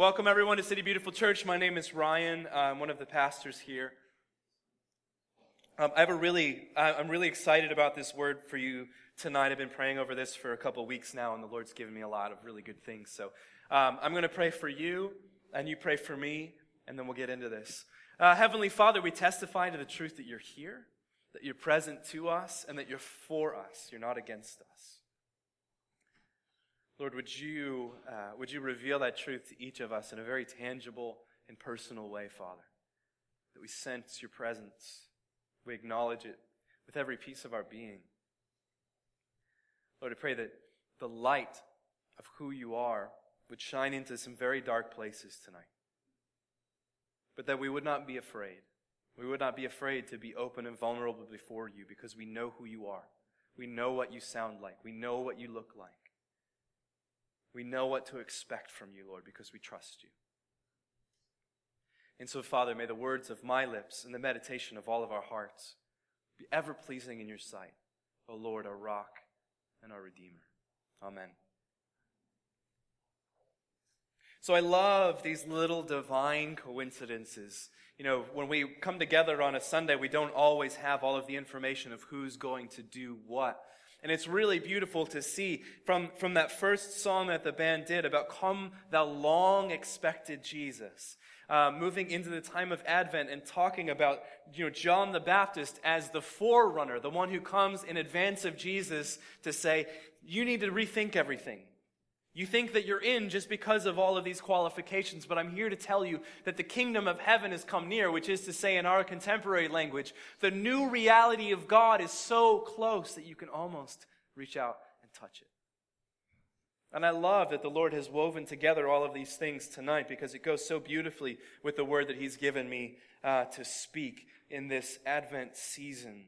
welcome everyone to City Beautiful Church. My name is Ryan. I'm one of the pastors here. Um, I have a really, I'm really excited about this word for you tonight. I've been praying over this for a couple weeks now, and the Lord's given me a lot of really good things. So um, I'm going to pray for you, and you pray for me, and then we'll get into this. Uh, Heavenly Father, we testify to the truth that you're here, that you're present to us, and that you're for us. You're not against us. Lord, would you, uh, would you reveal that truth to each of us in a very tangible and personal way, Father? That we sense your presence, we acknowledge it with every piece of our being. Lord, I pray that the light of who you are would shine into some very dark places tonight. But that we would not be afraid. We would not be afraid to be open and vulnerable before you because we know who you are. We know what you sound like. We know what you look like. We know what to expect from you, Lord, because we trust you. And so, Father, may the words of my lips and the meditation of all of our hearts be ever pleasing in your sight, O Lord, our rock and our Redeemer. Amen. So I love these little divine coincidences. You know, when we come together on a Sunday, we don't always have all of the information of who's going to do what. And it's really beautiful to see from, from that first song that the band did about Come Thou Long Expected Jesus, uh, moving into the time of Advent and talking about you know, John the Baptist as the forerunner, the one who comes in advance of Jesus to say, You need to rethink everything. You think that you're in just because of all of these qualifications, but I'm here to tell you that the kingdom of heaven has come near, which is to say, in our contemporary language, the new reality of God is so close that you can almost reach out and touch it. And I love that the Lord has woven together all of these things tonight because it goes so beautifully with the word that He's given me uh, to speak in this Advent season.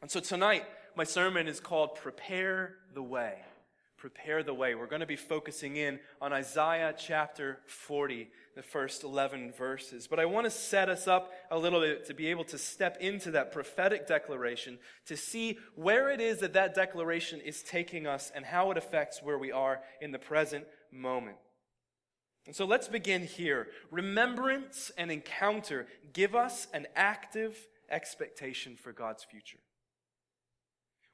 And so tonight, my sermon is called Prepare the Way prepare the way. We're going to be focusing in on Isaiah chapter 40, the first 11 verses. But I want to set us up a little bit to be able to step into that prophetic declaration to see where it is that that declaration is taking us and how it affects where we are in the present moment. And so let's begin here. Remembrance and encounter give us an active expectation for God's future.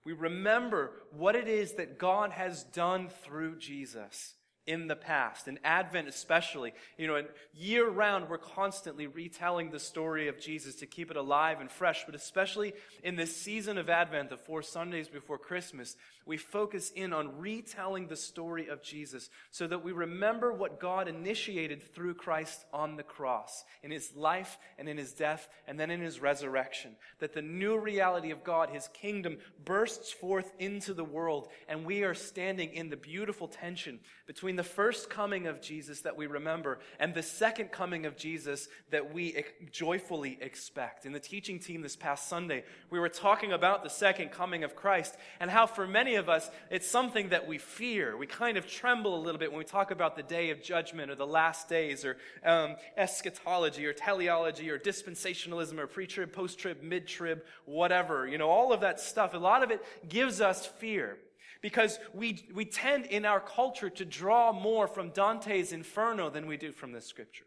We remember what it is that God has done through Jesus in the past, in Advent especially. You know, year round, we're constantly retelling the story of Jesus to keep it alive and fresh, but especially in this season of Advent, the four Sundays before Christmas, we focus in on retelling the story of Jesus so that we remember what God initiated through Christ on the cross, in his life and in his death, and then in his resurrection. That the new reality of God, his kingdom, bursts forth into the world, and we are standing in the beautiful tension between the first coming of Jesus that we remember and the second coming of Jesus that we joyfully expect. In the teaching team this past Sunday, we were talking about the second coming of Christ and how for many of us, it's something that we fear. We kind of tremble a little bit when we talk about the day of judgment or the last days or um, eschatology or teleology or dispensationalism or pre trib, post trib, mid trib, whatever. You know, all of that stuff. A lot of it gives us fear because we, we tend in our culture to draw more from Dante's Inferno than we do from the scripture.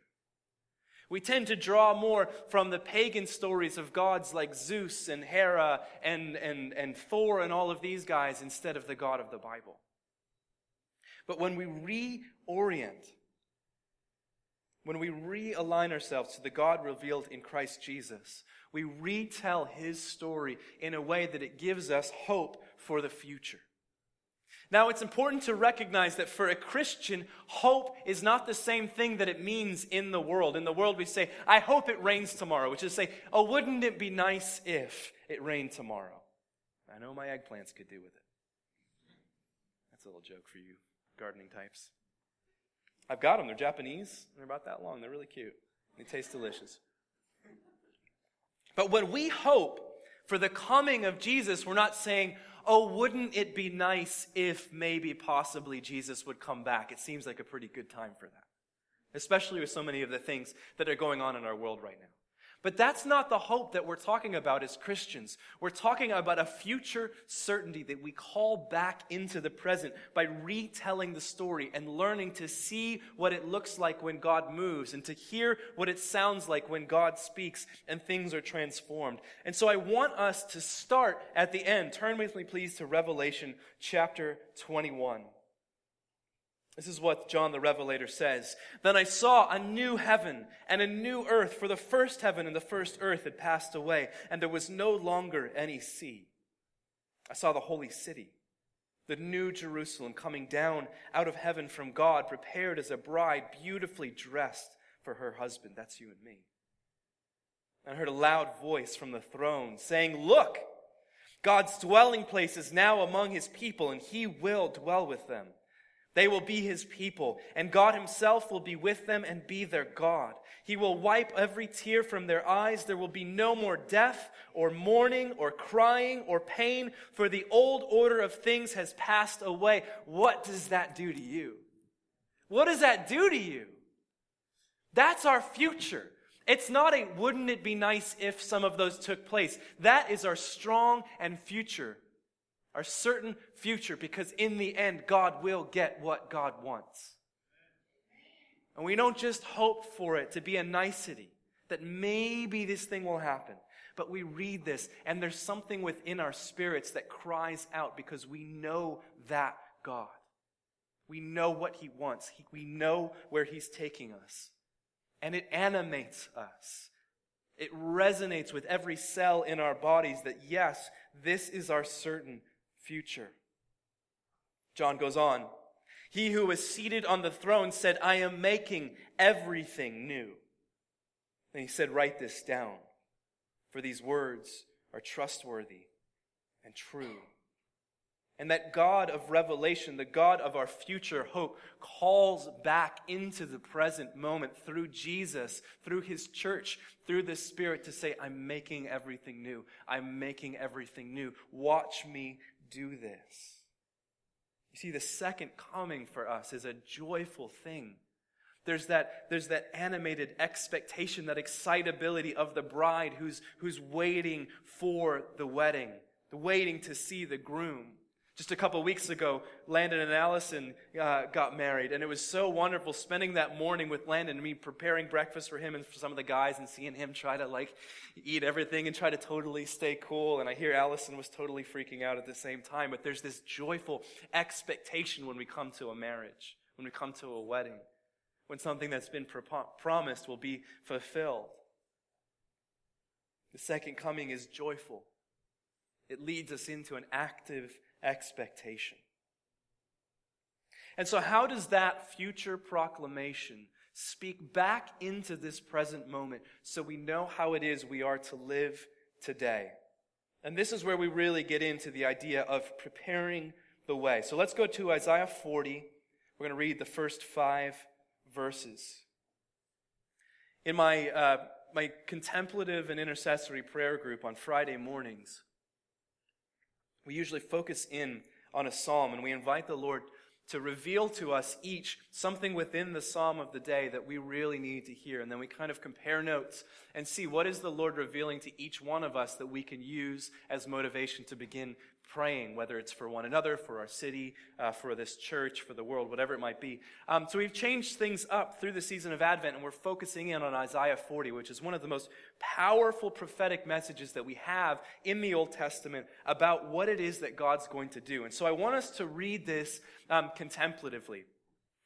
We tend to draw more from the pagan stories of gods like Zeus and Hera and, and, and Thor and all of these guys instead of the God of the Bible. But when we reorient, when we realign ourselves to the God revealed in Christ Jesus, we retell his story in a way that it gives us hope for the future. Now, it's important to recognize that for a Christian, hope is not the same thing that it means in the world. In the world, we say, I hope it rains tomorrow, which is say, oh, wouldn't it be nice if it rained tomorrow? I know my eggplants could do with it. That's a little joke for you gardening types. I've got them. They're Japanese. They're about that long. They're really cute. They taste delicious. But when we hope for the coming of Jesus, we're not saying, oh, wouldn't it be nice if maybe possibly Jesus would come back? It seems like a pretty good time for that, especially with so many of the things that are going on in our world right now. But that's not the hope that we're talking about as Christians. We're talking about a future certainty that we call back into the present by retelling the story and learning to see what it looks like when God moves and to hear what it sounds like when God speaks and things are transformed. And so I want us to start at the end. Turn with me, please, to Revelation chapter 21. This is what John the Revelator says. Then I saw a new heaven and a new earth, for the first heaven and the first earth had passed away, and there was no longer any sea. I saw the holy city, the new Jerusalem, coming down out of heaven from God, prepared as a bride, beautifully dressed for her husband. That's you and me. I heard a loud voice from the throne saying, Look, God's dwelling place is now among his people, and he will dwell with them. They will be his people, and God himself will be with them and be their God. He will wipe every tear from their eyes. There will be no more death, or mourning, or crying, or pain, for the old order of things has passed away. What does that do to you? What does that do to you? That's our future. It's not a wouldn't it be nice if some of those took place. That is our strong and future our certain future, because in the end, God will get what God wants. And we don't just hope for it to be a nicety, that maybe this thing will happen. But we read this, and there's something within our spirits that cries out because we know that God. We know what He wants. He, we know where He's taking us. And it animates us. It resonates with every cell in our bodies that, yes, this is our certain future. John goes on. He who was seated on the throne said, I am making everything new. And he said, Write this down, for these words are trustworthy and true. And that God of revelation, the God of our future hope, calls back into the present moment through Jesus, through his church, through the Spirit to say, I'm making everything new. I'm making everything new. Watch me do this. You see, the second coming for us is a joyful thing. There's that, there's that animated expectation, that excitability of the bride who's, who's waiting for the wedding, the waiting to see the groom. Just a couple weeks ago, Landon and Allison uh, got married, and it was so wonderful spending that morning with Landon and me preparing breakfast for him and for some of the guys and seeing him try to like eat everything and try to totally stay cool. And I hear Allison was totally freaking out at the same time, but there's this joyful expectation when we come to a marriage, when we come to a wedding, when something that's been pro- promised will be fulfilled. The second coming is joyful. It leads us into an active expectation. And so, how does that future proclamation speak back into this present moment so we know how it is we are to live today? And this is where we really get into the idea of preparing the way. So, let's go to Isaiah 40. We're going to read the first five verses. In my, uh, my contemplative and intercessory prayer group on Friday mornings, we usually focus in on a psalm and we invite the Lord to reveal to us each something within the psalm of the day that we really need to hear. And then we kind of compare notes and see what is the Lord revealing to each one of us that we can use as motivation to begin praying, whether it's for one another, for our city, uh, for this church, for the world, whatever it might be. Um, so we've changed things up through the season of Advent, and we're focusing in on Isaiah 40, which is one of the most powerful prophetic messages that we have in the Old Testament about what it is that God's going to do. And so I want us to read this um, contemplatively.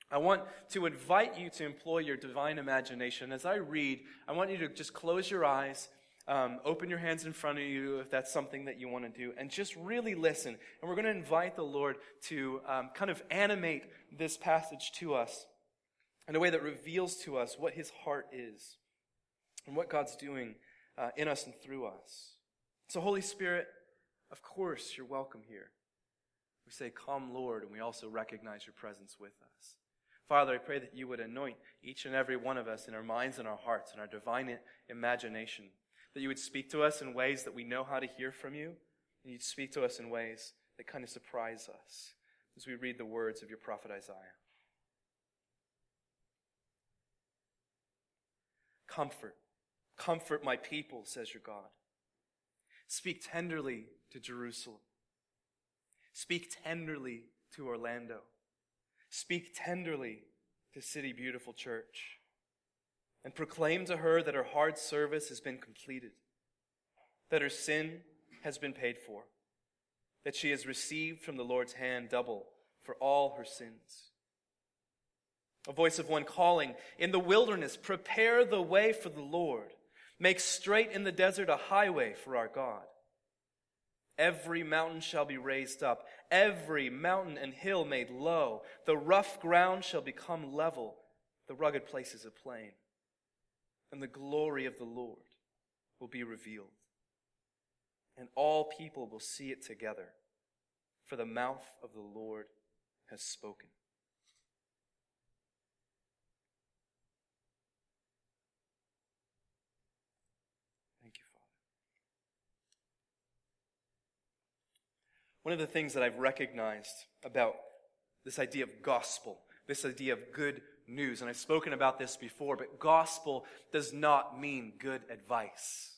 I want to invite you to employ your divine imagination. As I read, I want you to just close your eyes um, open your hands in front of you if that's something that you want to do, and just really listen. And we're going to invite the Lord to um, kind of animate this passage to us in a way that reveals to us what His heart is and what God's doing uh, in us and through us. So, Holy Spirit, of course, you're welcome here. We say, Come, Lord, and we also recognize your presence with us. Father, I pray that you would anoint each and every one of us in our minds and our hearts and our divine imagination that you would speak to us in ways that we know how to hear from you, and you'd speak to us in ways that kind of surprise us as we read the words of your prophet Isaiah. Comfort, Comfort my people, says your God. Speak tenderly to Jerusalem. Speak tenderly to Orlando. Speak tenderly to City Beautiful Church. And proclaim to her that her hard service has been completed, that her sin has been paid for, that she has received from the Lord's hand double for all her sins. A voice of one calling, In the wilderness, prepare the way for the Lord. Make straight in the desert a highway for our God. Every mountain shall be raised up, every mountain and hill made low. The rough ground shall become level, the rugged places a plain. And the glory of the Lord will be revealed. And all people will see it together, for the mouth of the Lord has spoken. Thank you, Father. One of the things that I've recognized about this idea of gospel, this idea of good news, and I've spoken about this before, but gospel does not mean good advice.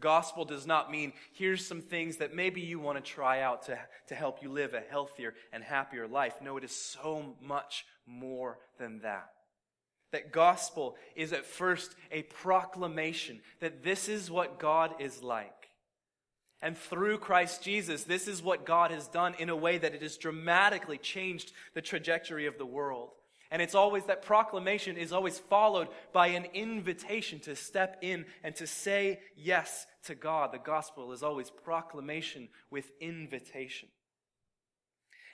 Gospel does not mean here's some things that maybe you want to try out to, to help you live a healthier and happier life. No, it is so much more than that. That gospel is at first a proclamation that this is what God is like. And through Christ Jesus, this is what God has done in a way that it has dramatically changed the trajectory of the world. And it's always that proclamation is always followed by an invitation to step in and to say yes to God. The gospel is always proclamation with invitation.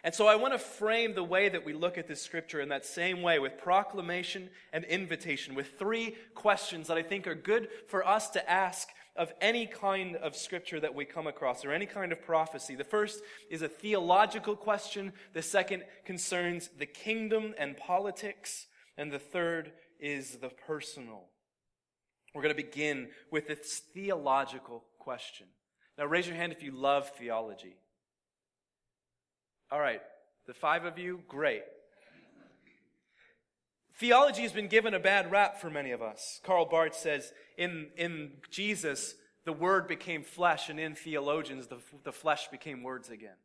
And so I want to frame the way that we look at this scripture in that same way with proclamation and invitation, with three questions that I think are good for us to ask of any kind of scripture that we come across or any kind of prophecy. The first is a theological question, the second concerns the kingdom and politics, and the third is the personal. We're going to begin with this theological question. Now, raise your hand if you love theology. All right, the five of you, great. Theology has been given a bad rap for many of us. Karl Barth says, in, in Jesus, the word became flesh, and in theologians, the, the flesh became words again.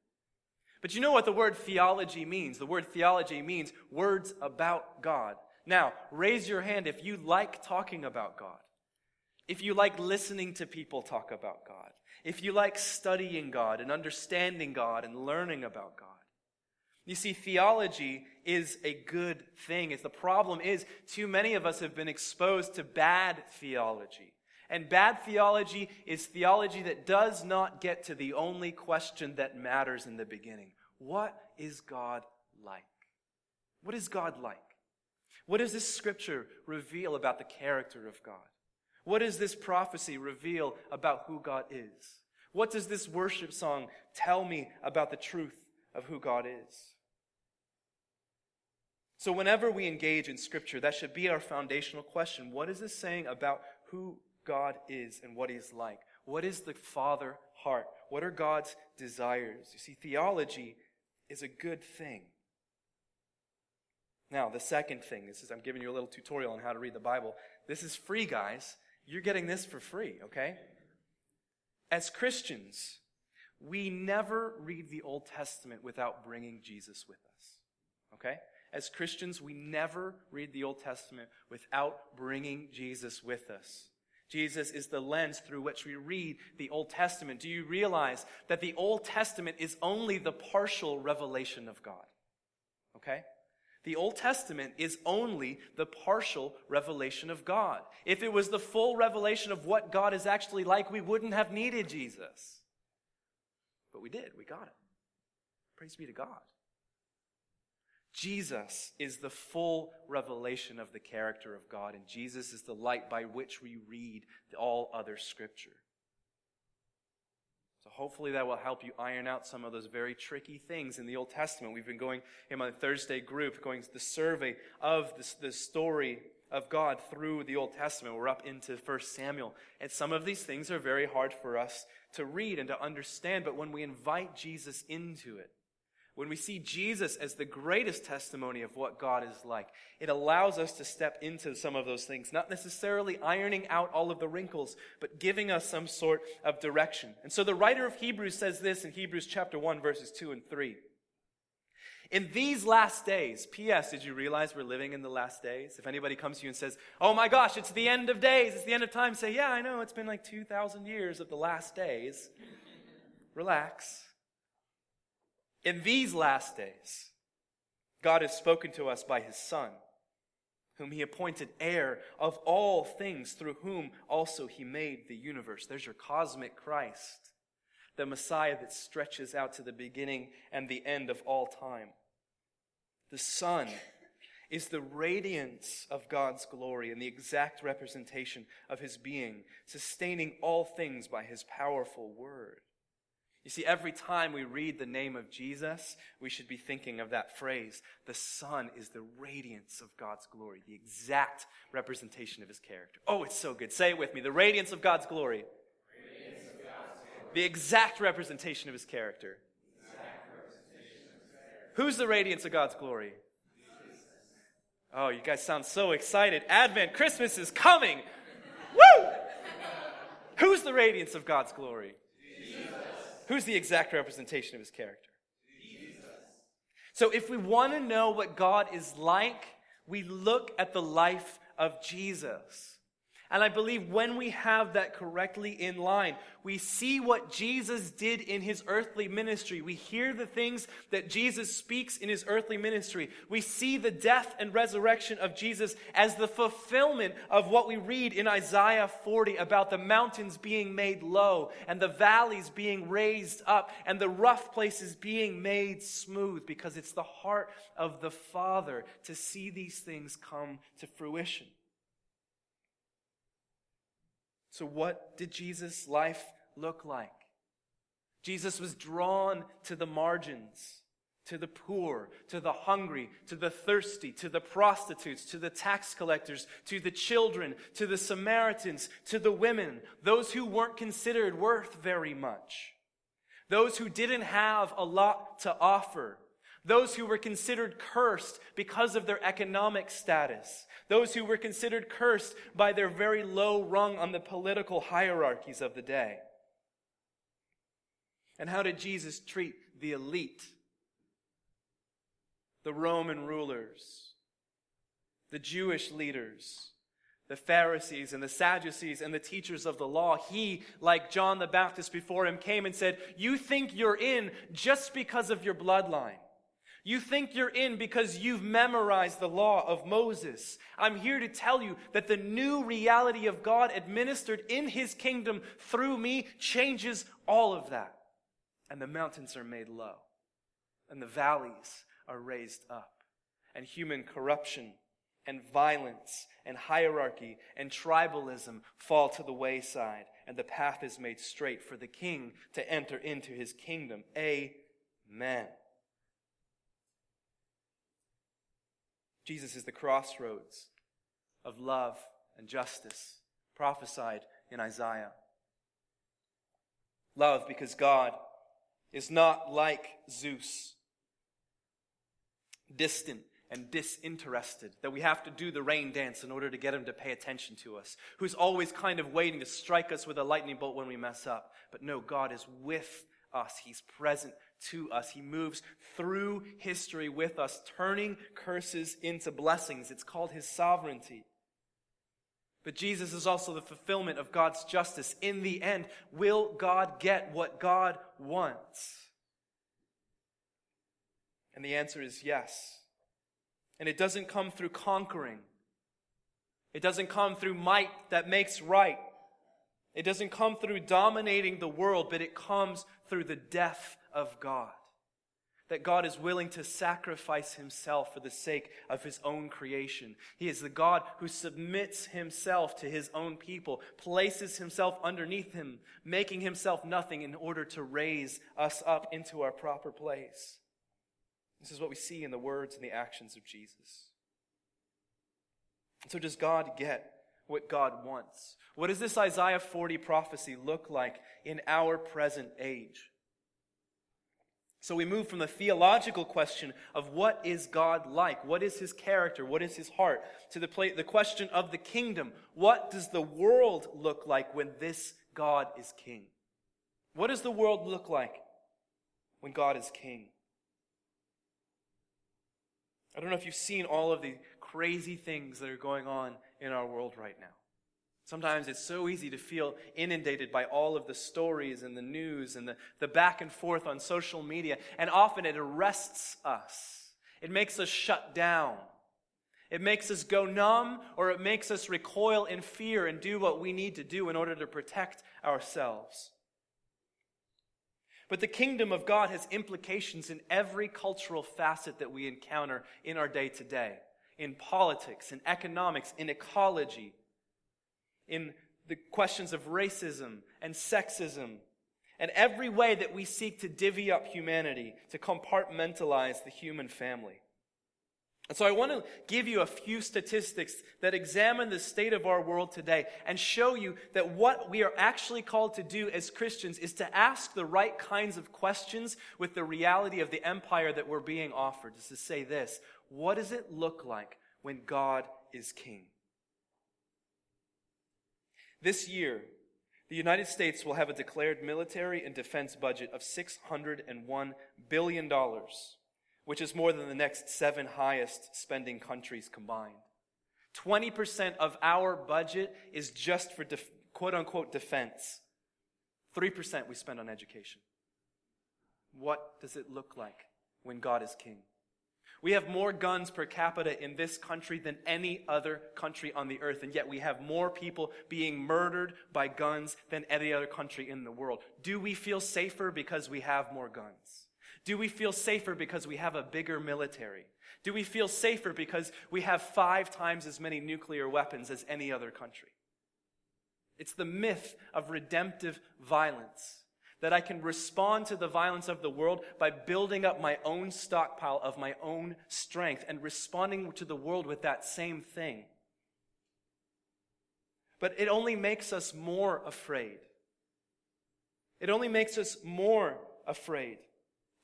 But you know what the word theology means? The word theology means words about God. Now, raise your hand if you like talking about God. If you like listening to people talk about God. If you like studying God and understanding God and learning about God. You see, theology is a good thing. The problem is too many of us have been exposed to bad theology. And bad theology is theology that does not get to the only question that matters in the beginning. What is God like? What is God like? What does this scripture reveal about the character of God? What does this prophecy reveal about who God is? What does this worship song tell me about the truth of who God is? So, whenever we engage in Scripture, that should be our foundational question. What is this saying about who God is and what He's like? What is the Father heart? What are God's desires? You see, theology is a good thing. Now, the second thing, this is I'm giving you a little tutorial on how to read the Bible. This is free, guys. You're getting this for free, okay? As Christians, we never read the Old Testament without bringing Jesus with us, okay? As Christians, we never read the Old Testament without bringing Jesus with us. Jesus is the lens through which we read the Old Testament. Do you realize that the Old Testament is only the partial revelation of God? Okay? The Old Testament is only the partial revelation of God. If it was the full revelation of what God is actually like, we wouldn't have needed Jesus. But we did. We got it. Praise be to God. Jesus is the full revelation of the character of God, and Jesus is the light by which we read all other scripture. So hopefully that will help you iron out some of those very tricky things in the Old Testament. We've been going in my Thursday group, going the survey of the, the story of God through the Old Testament. We're up into 1 Samuel. And some of these things are very hard for us to read and to understand, but when we invite Jesus into it, when we see Jesus as the greatest testimony of what God is like, it allows us to step into some of those things, not necessarily ironing out all of the wrinkles, but giving us some sort of direction. And so the writer of Hebrews says this in Hebrews chapter 1, verses 2 and 3. In these last days, P.S., did you realize we're living in the last days? If anybody comes to you and says, Oh my gosh, it's the end of days, it's the end of time, say, Yeah, I know, it's been like 2,000 years of the last days. Relax. In these last days, God has spoken to us by his Son, whom he appointed heir of all things, through whom also he made the universe. There's your cosmic Christ, the Messiah that stretches out to the beginning and the end of all time. The Son is the radiance of God's glory and the exact representation of his being, sustaining all things by his powerful word. You see, every time we read the name of Jesus, we should be thinking of that phrase. The Son is the radiance of God's glory, the exact representation of his character. Oh, it's so good. Say it with me. The radiance of God's glory. Of God's glory. The exact representation of his character. Who's the radiance of God's glory? Oh, you guys sound so excited. Advent, Christmas is coming. Woo! Who's the radiance of God's glory? Who's the exact representation of his character? Jesus. So if we want to know what God is like, we look at the life of Jesus. And I believe when we have that correctly in line, we see what Jesus did in his earthly ministry. We hear the things that Jesus speaks in his earthly ministry. We see the death and resurrection of Jesus as the fulfillment of what we read in Isaiah 40 about the mountains being made low and the valleys being raised up and the rough places being made smooth because it's the heart of the Father to see these things come to fruition. So, what did Jesus' life look like? Jesus was drawn to the margins, to the poor, to the hungry, to the thirsty, to the prostitutes, to the tax collectors, to the children, to the Samaritans, to the women, those who weren't considered worth very much, those who didn't have a lot to offer, those who were considered cursed because of their economic status, those who were considered cursed by their very low rung on the political hierarchies of the day. And how did Jesus treat the elite? The Roman rulers, the Jewish leaders, the Pharisees and the Sadducees and the teachers of the law. He, like John the Baptist before him, came and said, You think you're in just because of your bloodline. You think you're in because you've memorized the law of Moses. I'm here to tell you that the new reality of God administered in his kingdom through me changes all of that. And the mountains are made low, and the valleys are raised up, and human corruption and violence and hierarchy and tribalism fall to the wayside, and the path is made straight for the king to enter into his kingdom. Amen. Jesus is the crossroads of love and justice prophesied in Isaiah. Love because God is not like Zeus, distant and disinterested, that we have to do the rain dance in order to get him to pay attention to us, who's always kind of waiting to strike us with a lightning bolt when we mess up. But no, God is with us. He's present to us. He moves through history with us, turning curses into blessings. It's called his sovereignty. But Jesus is also the fulfillment of God's justice. In the end, will God get what God wants? And the answer is yes. And it doesn't come through conquering. It doesn't come through might that makes right. It doesn't come through dominating the world, but it comes through the death of God. That God is willing to sacrifice himself for the sake of his own creation. He is the God who submits himself to his own people, places himself underneath him, making himself nothing in order to raise us up into our proper place. This is what we see in the words and the actions of Jesus. So, does God get what God wants? What does this Isaiah 40 prophecy look like in our present age? So we move from the theological question of what is God like? What is his character? What is his heart? To the, the question of the kingdom. What does the world look like when this God is king? What does the world look like when God is king? I don't know if you've seen all of the crazy things that are going on in our world right now. Sometimes it's so easy to feel inundated by all of the stories and the news and the, the back and forth on social media, and often it arrests us. It makes us shut down. It makes us go numb, or it makes us recoil in fear and do what we need to do in order to protect ourselves. But the kingdom of God has implications in every cultural facet that we encounter in our day to day in politics, in economics, in ecology in the questions of racism and sexism, and every way that we seek to divvy up humanity, to compartmentalize the human family. And so I want to give you a few statistics that examine the state of our world today and show you that what we are actually called to do as Christians is to ask the right kinds of questions with the reality of the empire that we're being offered. Is to say this, what does it look like when God is king? This year, the United States will have a declared military and defense budget of $601 billion, which is more than the next seven highest spending countries combined. 20% of our budget is just for def- quote unquote defense. 3% we spend on education. What does it look like when God is king? We have more guns per capita in this country than any other country on the earth, and yet we have more people being murdered by guns than any other country in the world. Do we feel safer because we have more guns? Do we feel safer because we have a bigger military? Do we feel safer because we have five times as many nuclear weapons as any other country? It's the myth of redemptive violence that I can respond to the violence of the world by building up my own stockpile of my own strength and responding to the world with that same thing. But it only makes us more afraid. It only makes us more afraid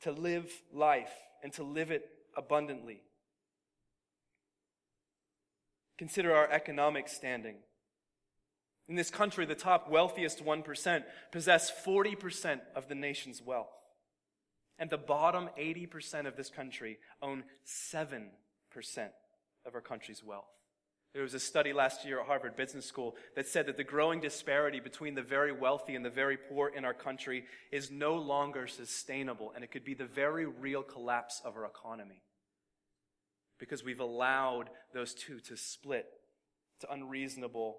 to live life and to live it abundantly. Consider our economic standing. In this country, the top wealthiest 1% possess 40% of the nation's wealth. And the bottom 80% of this country own 7% of our country's wealth. There was a study last year at Harvard Business School that said that the growing disparity between the very wealthy and the very poor in our country is no longer sustainable, and it could be the very real collapse of our economy. Because we've allowed those two to split to unreasonable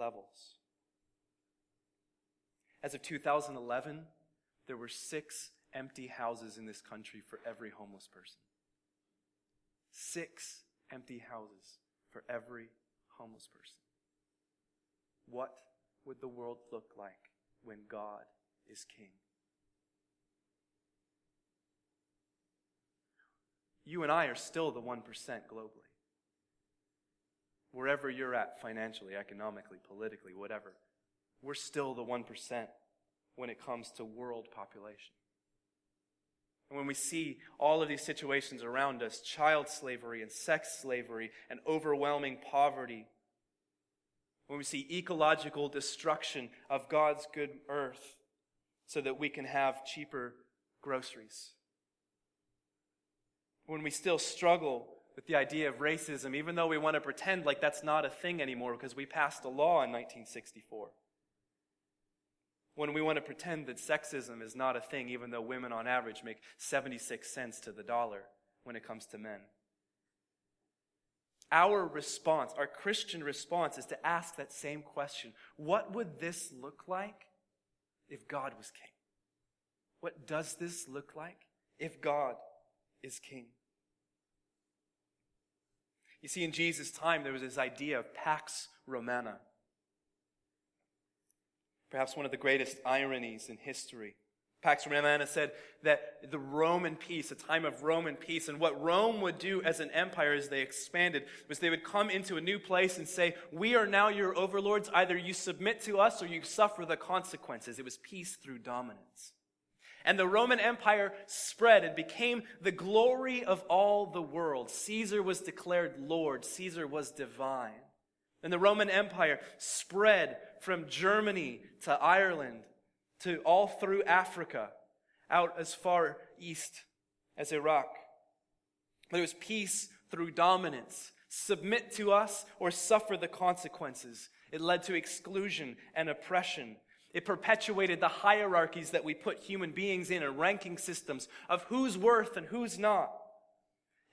levels. As of 2011, there were six empty houses in this country for every homeless person. Six empty houses for every homeless person. What would the world look like when God is king? You and I are still the 1% globally wherever you're at financially, economically, politically, whatever, we're still the 1% when it comes to world population. And when we see all of these situations around us child slavery and sex slavery and overwhelming poverty, when we see ecological destruction of God's good earth so that we can have cheaper groceries, when we still struggle with the idea of racism, even though we want to pretend like that's not a thing anymore because we passed a law in 1964. When we want to pretend that sexism is not a thing, even though women on average make 76 cents to the dollar when it comes to men. Our response, our Christian response, is to ask that same question What would this look like if God was king? What does this look like if God is king? You see, in Jesus' time, there was this idea of Pax Romana. Perhaps one of the greatest ironies in history. Pax Romana said that the Roman peace, a time of Roman peace, and what Rome would do as an empire as they expanded was they would come into a new place and say, We are now your overlords. Either you submit to us or you suffer the consequences. It was peace through dominance. And the Roman Empire spread and became the glory of all the world. Caesar was declared Lord. Caesar was divine. And the Roman Empire spread from Germany to Ireland to all through Africa, out as far east as Iraq. There was peace through dominance. Submit to us or suffer the consequences. It led to exclusion and oppression. It perpetuated the hierarchies that we put human beings in and ranking systems of who's worth and who's not.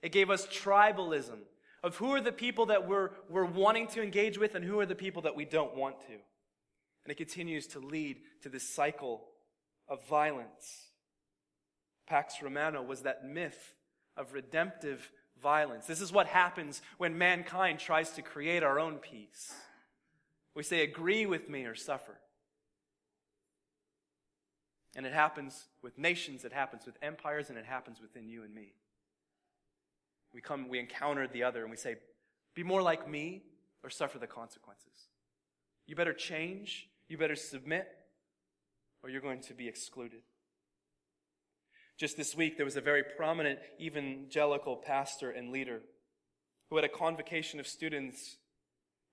It gave us tribalism of who are the people that we're, we're wanting to engage with and who are the people that we don't want to. And it continues to lead to this cycle of violence. Pax Romana was that myth of redemptive violence. This is what happens when mankind tries to create our own peace. We say, agree with me or suffer. And it happens with nations, it happens with empires, and it happens within you and me. We come, we encounter the other, and we say, be more like me or suffer the consequences. You better change, you better submit, or you're going to be excluded. Just this week, there was a very prominent evangelical pastor and leader who, at a convocation of students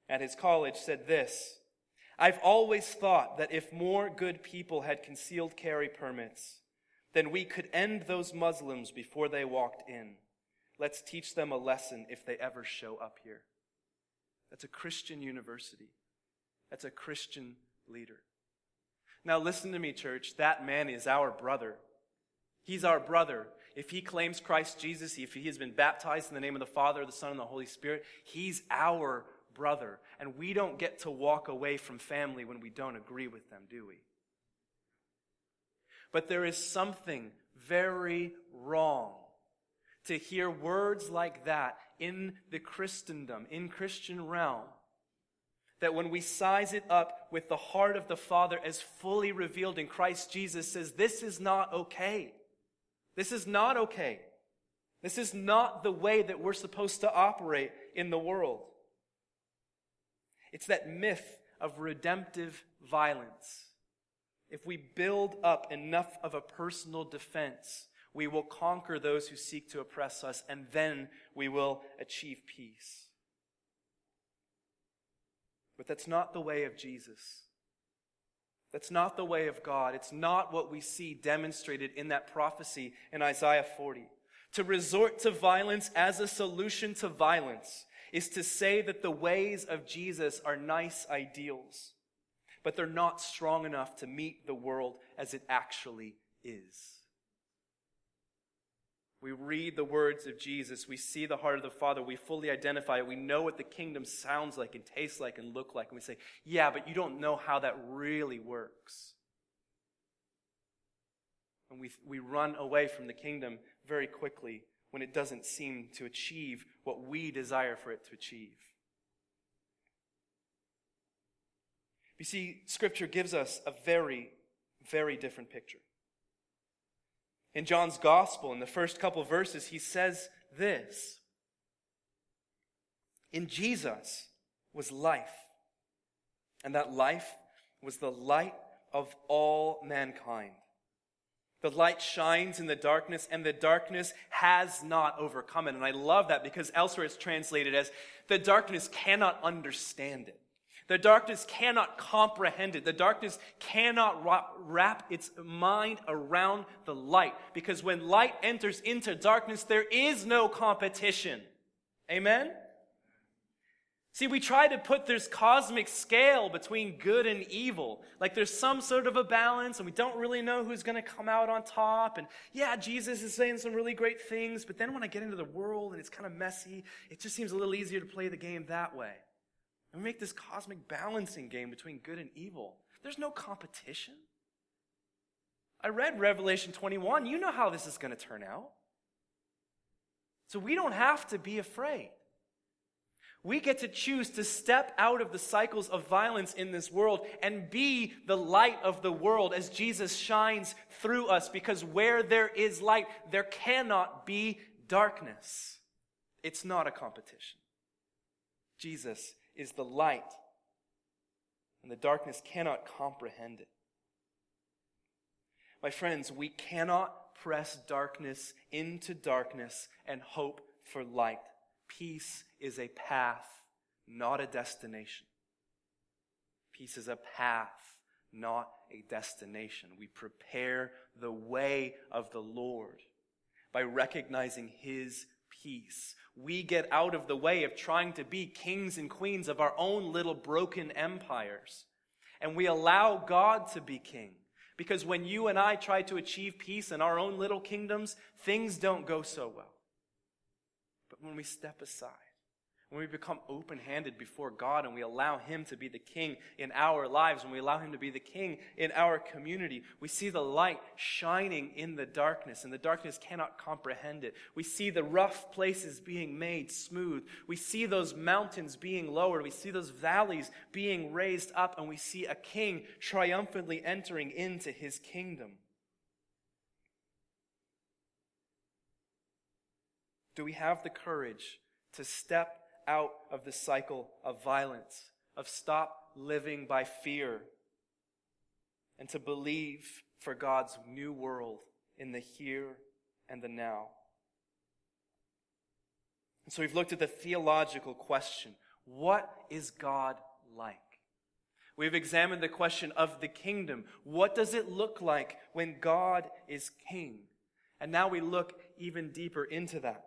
at his college, said this I've always thought that if more good people had concealed carry permits, then we could end those Muslims before they walked in. Let's teach them a lesson if they ever show up here. That's a Christian university. That's a Christian leader. Now, listen to me, church. That man is our brother. He's our brother. If he claims Christ Jesus, if he has been baptized in the name of the Father, the Son, and the Holy Spirit, he's our brother. And we don't get to walk away from family when we don't agree with them, do we? But there is something very wrong to hear words like that in the Christendom, in Christian realm. That when we size it up with the heart of the Father as fully revealed in Christ Jesus says, this is not okay. This is not okay. This is not the way that we're supposed to operate in the world. It's that myth of redemptive violence. If we build up enough of a personal defense, we will conquer those who seek to oppress us, and then we will achieve peace. But that's not the way of Jesus. That's not the way of God. It's not what we see demonstrated in that prophecy in Isaiah 40. To resort to violence as a solution to violence is to say that the ways of Jesus are nice ideals, but they're not strong enough to meet the world as it actually is. We read the words of Jesus. We see the heart of the Father. We fully identify it. We know what the kingdom sounds like and tastes like and look like. And we say, yeah, but you don't know how that really works. And we, we run away from the kingdom very quickly when it doesn't seem to achieve what we desire for it to achieve. You see, Scripture gives us a very, very different picture. In John's Gospel, in the first couple verses, he says this In Jesus was life, and that life was the light of all mankind. The light shines in the darkness, and the darkness has not overcome it. And I love that because elsewhere it's translated as the darkness cannot understand it. The darkness cannot comprehend it. The darkness cannot wrap its mind around the light. Because when light enters into darkness, there is no competition. Amen? See, we try to put this cosmic scale between good and evil. Like there's some sort of a balance, and we don't really know who's going to come out on top. And yeah, Jesus is saying some really great things, but then when I get into the world and it's kind of messy, it just seems a little easier to play the game that way. And we make this cosmic balancing game between good and evil. There's no competition. I read Revelation 21. You know how this is going to turn out. So we don't have to be afraid. We get to choose to step out of the cycles of violence in this world and be the light of the world as Jesus shines through us because where there is light, there cannot be darkness. It's not a competition. Jesus is the light, and the darkness cannot comprehend it. My friends, we cannot press darkness into darkness and hope for light. Peace is a path, not a destination. Peace is a path, not a destination. We prepare the way of the Lord by recognizing His peace. We get out of the way of trying to be kings and queens of our own little broken empires. And we allow God to be king. Because when you and I try to achieve peace in our own little kingdoms, things don't go so well. When we step aside, when we become open handed before God and we allow Him to be the king in our lives, when we allow Him to be the king in our community, we see the light shining in the darkness, and the darkness cannot comprehend it. We see the rough places being made smooth. We see those mountains being lowered. We see those valleys being raised up, and we see a king triumphantly entering into His kingdom. Do we have the courage to step out of the cycle of violence, of stop living by fear, and to believe for God's new world in the here and the now. And so we've looked at the theological question what is God like? We've examined the question of the kingdom. What does it look like when God is king? And now we look even deeper into that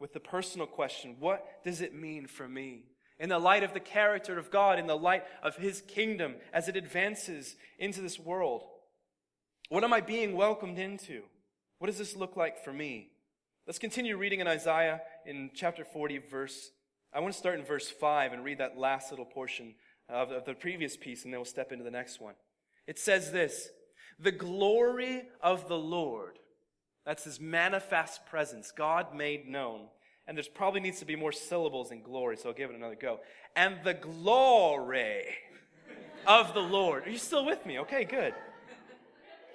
with the personal question what does it mean for me? In the light of the character of God, in the light of His kingdom as it advances into this world, what am I being welcomed into? What does this look like for me? Let's continue reading in Isaiah in chapter 40, verse. I want to start in verse 5 and read that last little portion of, of the previous piece, and then we'll step into the next one. It says this The glory of the Lord that's his manifest presence, God made known. And there's probably needs to be more syllables in glory, so I'll give it another go. And the glory of the Lord. Are you still with me? Okay, good.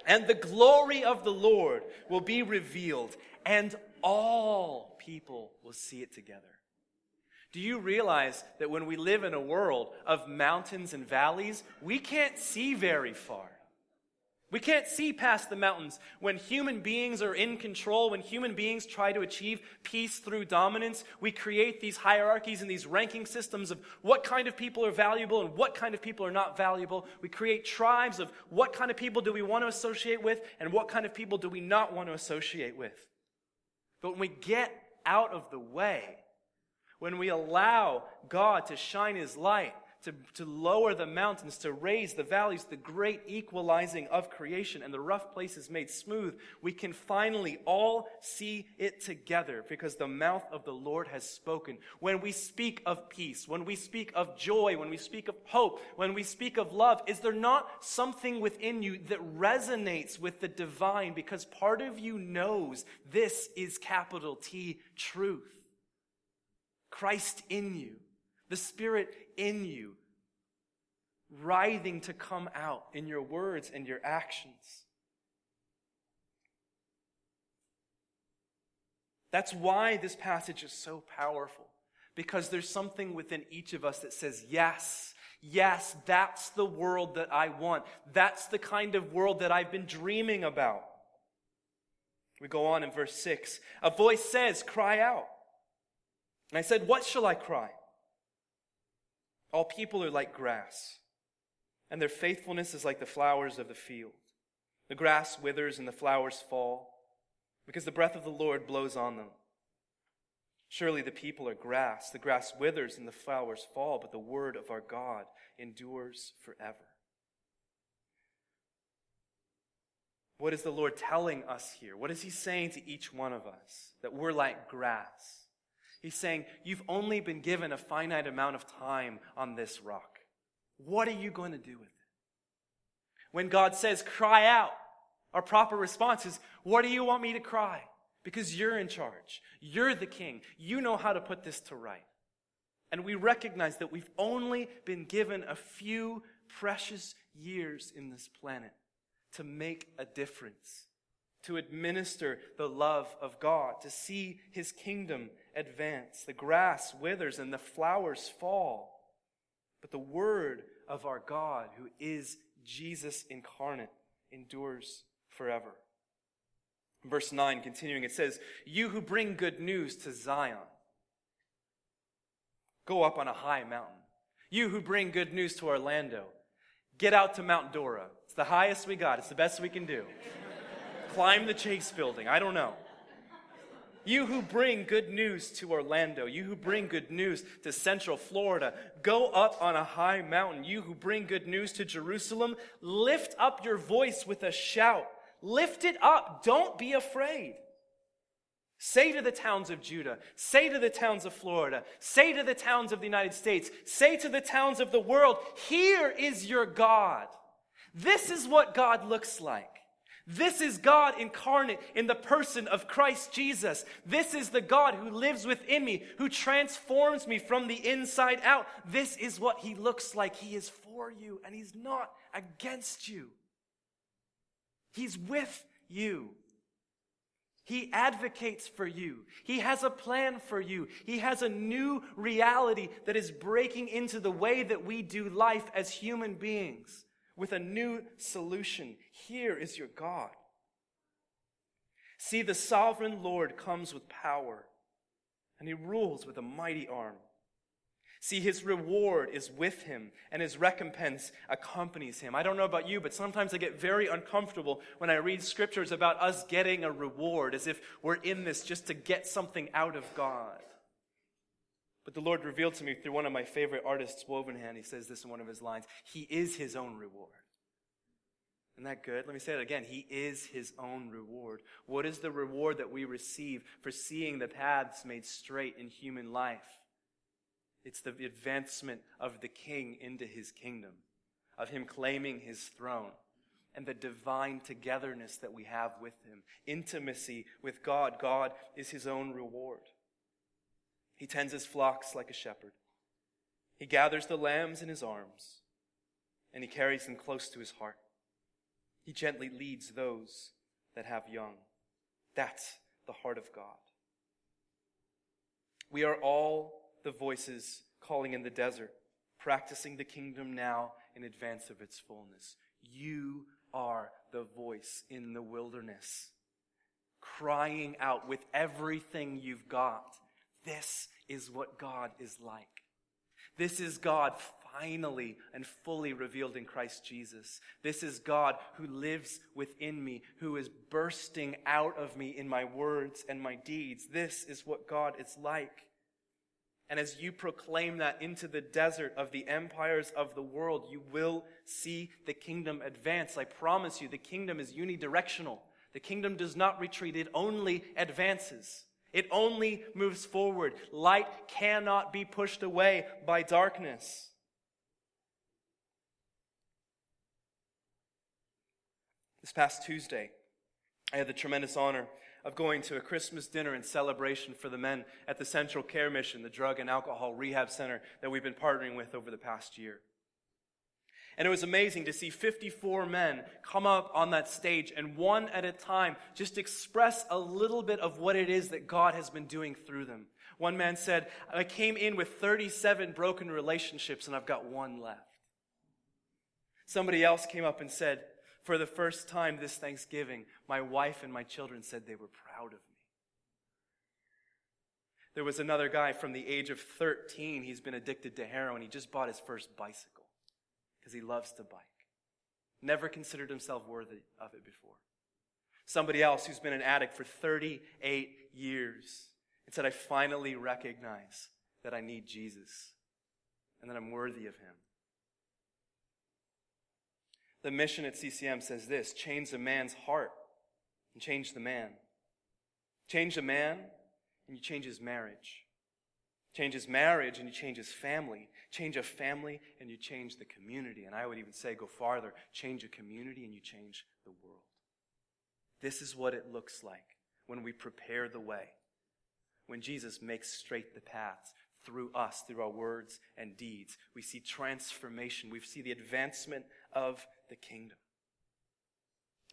And the glory of the Lord will be revealed, and all people will see it together. Do you realize that when we live in a world of mountains and valleys, we can't see very far? We can't see past the mountains. When human beings are in control, when human beings try to achieve peace through dominance, we create these hierarchies and these ranking systems of what kind of people are valuable and what kind of people are not valuable. We create tribes of what kind of people do we want to associate with and what kind of people do we not want to associate with. But when we get out of the way, when we allow God to shine His light, to, to lower the mountains, to raise the valleys, the great equalizing of creation, and the rough places made smooth, we can finally all see it together because the mouth of the Lord has spoken. When we speak of peace, when we speak of joy, when we speak of hope, when we speak of love, is there not something within you that resonates with the divine because part of you knows this is capital T truth? Christ in you the Spirit in you, writhing to come out in your words and your actions. That's why this passage is so powerful, because there's something within each of us that says, Yes, yes, that's the world that I want. That's the kind of world that I've been dreaming about. We go on in verse 6. A voice says, Cry out. And I said, What shall I cry? All people are like grass, and their faithfulness is like the flowers of the field. The grass withers and the flowers fall, because the breath of the Lord blows on them. Surely the people are grass. The grass withers and the flowers fall, but the word of our God endures forever. What is the Lord telling us here? What is He saying to each one of us? That we're like grass. He's saying, You've only been given a finite amount of time on this rock. What are you going to do with it? When God says, Cry out, our proper response is, What do you want me to cry? Because you're in charge. You're the king. You know how to put this to right. And we recognize that we've only been given a few precious years in this planet to make a difference to administer the love of God, to see his kingdom advance. The grass withers and the flowers fall. But the word of our God, who is Jesus incarnate, endures forever. Verse 9, continuing, it says, You who bring good news to Zion, go up on a high mountain. You who bring good news to Orlando, get out to Mount Dora. It's the highest we got, it's the best we can do. Climb the Chase building. I don't know. You who bring good news to Orlando, you who bring good news to Central Florida, go up on a high mountain. You who bring good news to Jerusalem, lift up your voice with a shout. Lift it up. Don't be afraid. Say to the towns of Judah, say to the towns of Florida, say to the towns of the United States, say to the towns of the world, here is your God. This is what God looks like. This is God incarnate in the person of Christ Jesus. This is the God who lives within me, who transforms me from the inside out. This is what he looks like. He is for you and he's not against you. He's with you. He advocates for you. He has a plan for you. He has a new reality that is breaking into the way that we do life as human beings with a new solution. Here is your God. See, the sovereign Lord comes with power, and he rules with a mighty arm. See, his reward is with him, and his recompense accompanies him. I don't know about you, but sometimes I get very uncomfortable when I read scriptures about us getting a reward, as if we're in this just to get something out of God. But the Lord revealed to me through one of my favorite artists, Wovenhand. He says this in one of his lines He is his own reward. Isn't that good? Let me say it again. He is his own reward. What is the reward that we receive for seeing the paths made straight in human life? It's the advancement of the king into his kingdom, of him claiming his throne, and the divine togetherness that we have with him. Intimacy with God. God is his own reward. He tends his flocks like a shepherd. He gathers the lambs in his arms, and he carries them close to his heart. He gently leads those that have young. That's the heart of God. We are all the voices calling in the desert, practicing the kingdom now in advance of its fullness. You are the voice in the wilderness, crying out with everything you've got this is what God is like. This is God finally and fully revealed in Christ Jesus. This is God who lives within me, who is bursting out of me in my words and my deeds. This is what God is like. And as you proclaim that into the desert of the empires of the world, you will see the kingdom advance. I promise you, the kingdom is unidirectional. The kingdom does not retreat, it only advances. It only moves forward. Light cannot be pushed away by darkness. This past Tuesday, I had the tremendous honor of going to a Christmas dinner and celebration for the men at the Central Care Mission, the drug and alcohol rehab center that we've been partnering with over the past year. And it was amazing to see 54 men come up on that stage and one at a time just express a little bit of what it is that God has been doing through them. One man said, I came in with 37 broken relationships and I've got one left. Somebody else came up and said, for the first time this Thanksgiving, my wife and my children said they were proud of me. There was another guy from the age of 13. He's been addicted to heroin. He just bought his first bicycle because he loves to bike. Never considered himself worthy of it before. Somebody else who's been an addict for 38 years and said, I finally recognize that I need Jesus and that I'm worthy of him. The mission at CCM says this change a man's heart and change the man. Change a man and you change his marriage. Change his marriage and you change his family. Change a family and you change the community. And I would even say, go farther, change a community and you change the world. This is what it looks like when we prepare the way. When Jesus makes straight the paths through us, through our words and deeds. We see transformation. We see the advancement of the kingdom.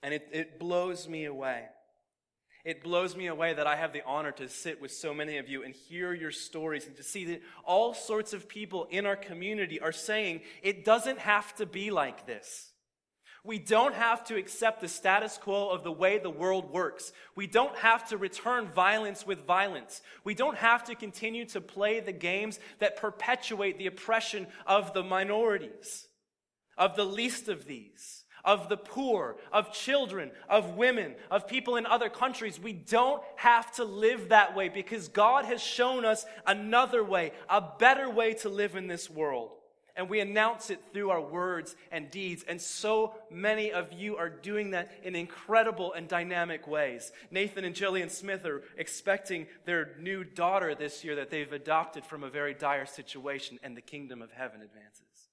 And it, it blows me away it blows me away that I have the honor to sit with so many of you and hear your stories and to see that all sorts of people in our community are saying it doesn't have to be like this. We don't have to accept the status quo of the way the world works. We don't have to return violence with violence. We don't have to continue to play the games that perpetuate the oppression of the minorities, of the least of these, of the poor, of children, of women, of people in other countries. We don't have to live that way because God has shown us another way, a better way to live in this world. And we announce it through our words and deeds. And so many of you are doing that in incredible and dynamic ways. Nathan and Jillian Smith are expecting their new daughter this year that they've adopted from a very dire situation, and the kingdom of heaven advances.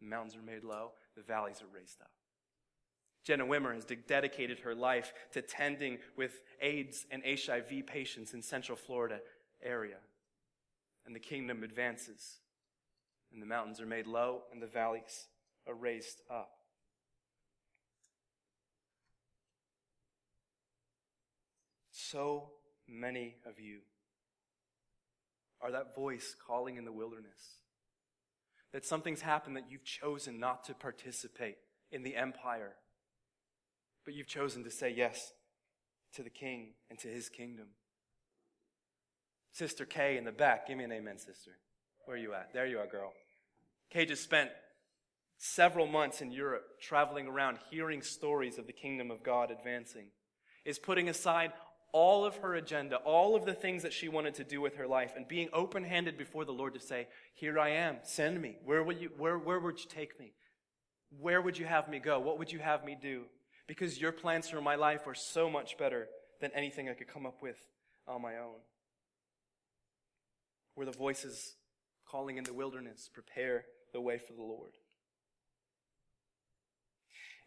The mountains are made low, the valleys are raised up. Jenna Wimmer has dedicated her life to tending with AIDS and HIV patients in Central Florida area. And the kingdom advances and the mountains are made low, and the valleys are raised up. So many of you are that voice calling in the wilderness. That something's happened that you've chosen not to participate in the empire, but you've chosen to say yes to the king and to his kingdom. Sister Kay in the back, give me an amen, sister. Where are you at? There you are, girl. Kay just spent several months in Europe traveling around hearing stories of the kingdom of God advancing. Is putting aside all of her agenda, all of the things that she wanted to do with her life, and being open handed before the Lord to say, Here I am, send me. Where, will you, where, where would you take me? Where would you have me go? What would you have me do? Because your plans for my life are so much better than anything I could come up with on my own. Where the voices calling in the wilderness, prepare the way for the Lord.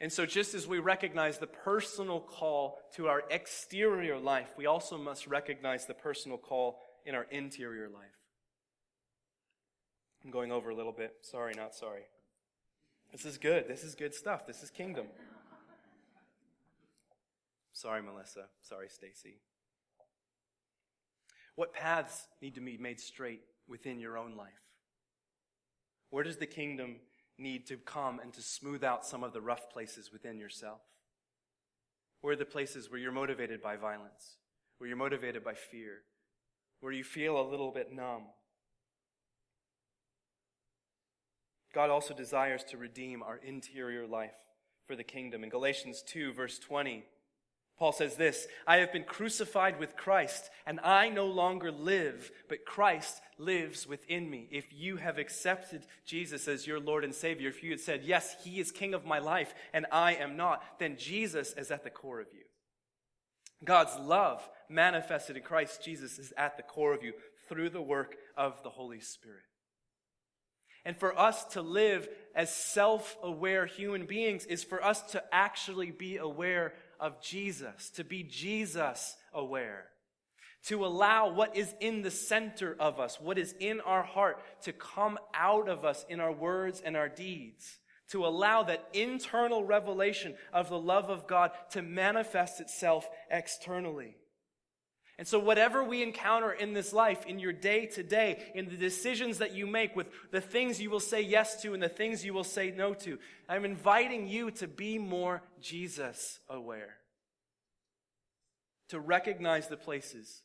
And so, just as we recognize the personal call to our exterior life, we also must recognize the personal call in our interior life. I'm going over a little bit. Sorry, not sorry. This is good. This is good stuff. This is kingdom. Sorry, Melissa. Sorry, Stacy. What paths need to be made straight within your own life? Where does the kingdom need to come and to smooth out some of the rough places within yourself? Where are the places where you're motivated by violence, where you're motivated by fear, where you feel a little bit numb? God also desires to redeem our interior life for the kingdom. In Galatians 2, verse 20, Paul says this I have been crucified with Christ, and I no longer live, but Christ lives within me. If you have accepted Jesus as your Lord and Savior, if you had said, Yes, He is King of my life, and I am not, then Jesus is at the core of you. God's love manifested in Christ Jesus is at the core of you through the work of the Holy Spirit. And for us to live as self aware human beings is for us to actually be aware of Jesus, to be Jesus aware, to allow what is in the center of us, what is in our heart, to come out of us in our words and our deeds, to allow that internal revelation of the love of God to manifest itself externally. And so, whatever we encounter in this life, in your day to day, in the decisions that you make, with the things you will say yes to and the things you will say no to, I'm inviting you to be more Jesus aware. To recognize the places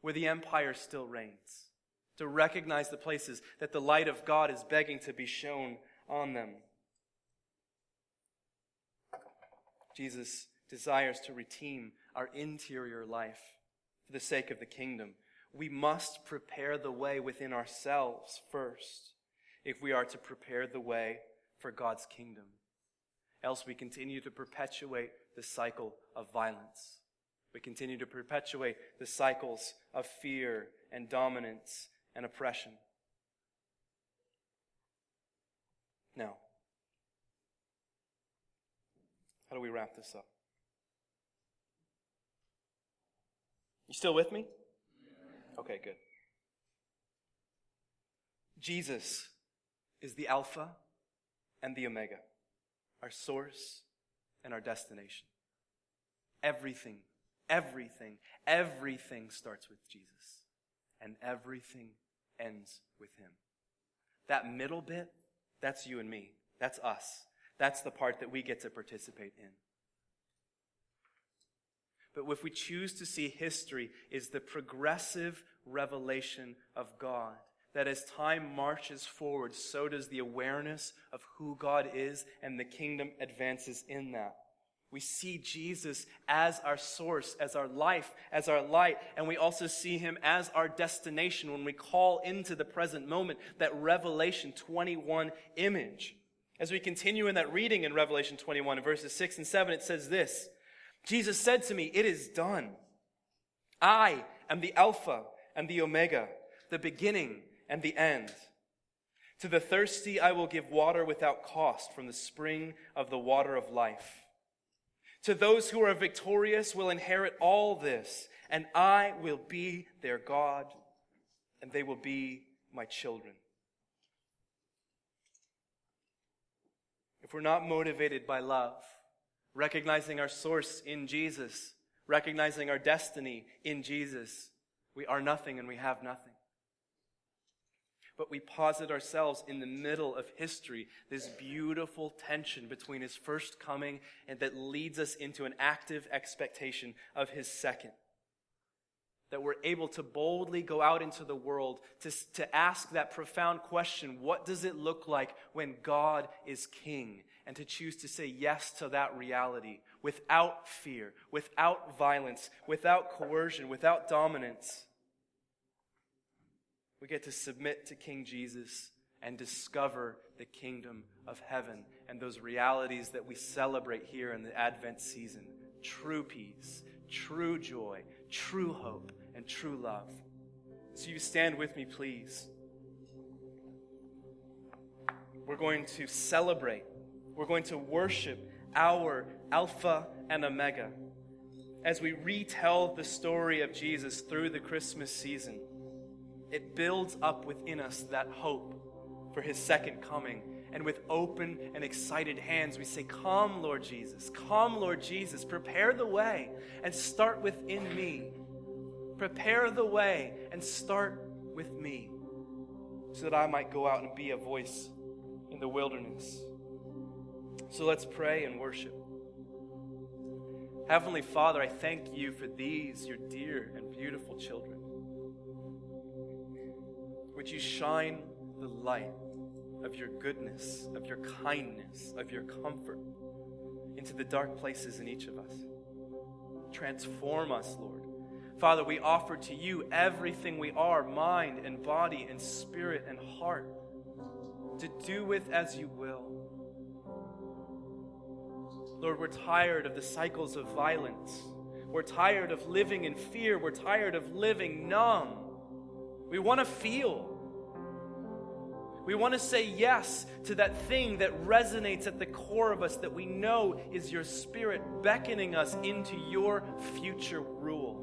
where the empire still reigns. To recognize the places that the light of God is begging to be shown on them. Jesus desires to redeem our interior life for the sake of the kingdom. We must prepare the way within ourselves first if we are to prepare the way for God's kingdom. Else we continue to perpetuate the cycle of violence. We continue to perpetuate the cycles of fear and dominance and oppression. Now, how do we wrap this up? You still with me? Okay, good. Jesus is the Alpha and the Omega, our source and our destination. Everything, everything, everything starts with Jesus, and everything ends with Him. That middle bit, that's you and me. That's us. That's the part that we get to participate in. But if we choose to see history is the progressive revelation of God, that as time marches forward, so does the awareness of who God is and the kingdom advances in that. We see Jesus as our source, as our life, as our light, and we also see him as our destination when we call into the present moment that Revelation 21 image. As we continue in that reading in Revelation 21, in verses 6 and 7, it says this Jesus said to me, It is done. I am the Alpha and the Omega, the beginning and the end. To the thirsty, I will give water without cost from the spring of the water of life. To those who are victorious will inherit all this, and I will be their God, and they will be my children. If we're not motivated by love, recognizing our source in Jesus, recognizing our destiny in Jesus, we are nothing and we have nothing but we posit ourselves in the middle of history, this beautiful tension between his first coming and that leads us into an active expectation of his second. That we're able to boldly go out into the world to, to ask that profound question what does it look like when God is king? And to choose to say yes to that reality without fear, without violence, without coercion, without dominance. We get to submit to King Jesus and discover the kingdom of heaven and those realities that we celebrate here in the Advent season true peace, true joy, true hope, and true love. So, you stand with me, please. We're going to celebrate, we're going to worship our Alpha and Omega as we retell the story of Jesus through the Christmas season it builds up within us that hope for his second coming. And with open and excited hands, we say, Come, Lord Jesus. Come, Lord Jesus. Prepare the way and start within me. Prepare the way and start with me so that I might go out and be a voice in the wilderness. So let's pray and worship. Heavenly Father, I thank you for these, your dear and beautiful children. Would you shine the light of your goodness, of your kindness, of your comfort into the dark places in each of us? Transform us, Lord. Father, we offer to you everything we are mind and body and spirit and heart to do with as you will. Lord, we're tired of the cycles of violence. We're tired of living in fear. We're tired of living numb. We want to feel. We want to say yes to that thing that resonates at the core of us that we know is your spirit beckoning us into your future rule,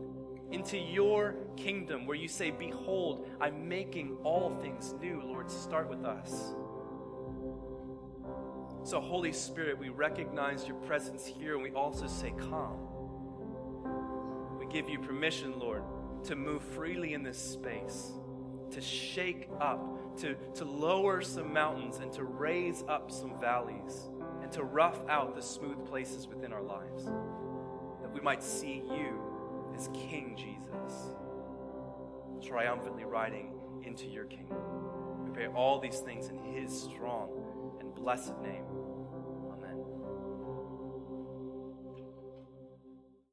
into your kingdom where you say, Behold, I'm making all things new. Lord, start with us. So, Holy Spirit, we recognize your presence here and we also say, Come. We give you permission, Lord, to move freely in this space, to shake up to, to lower some mountains and to raise up some valleys and to rough out the smooth places within our lives. That we might see you as King Jesus, triumphantly riding into your kingdom. We pray all these things in his strong and blessed name.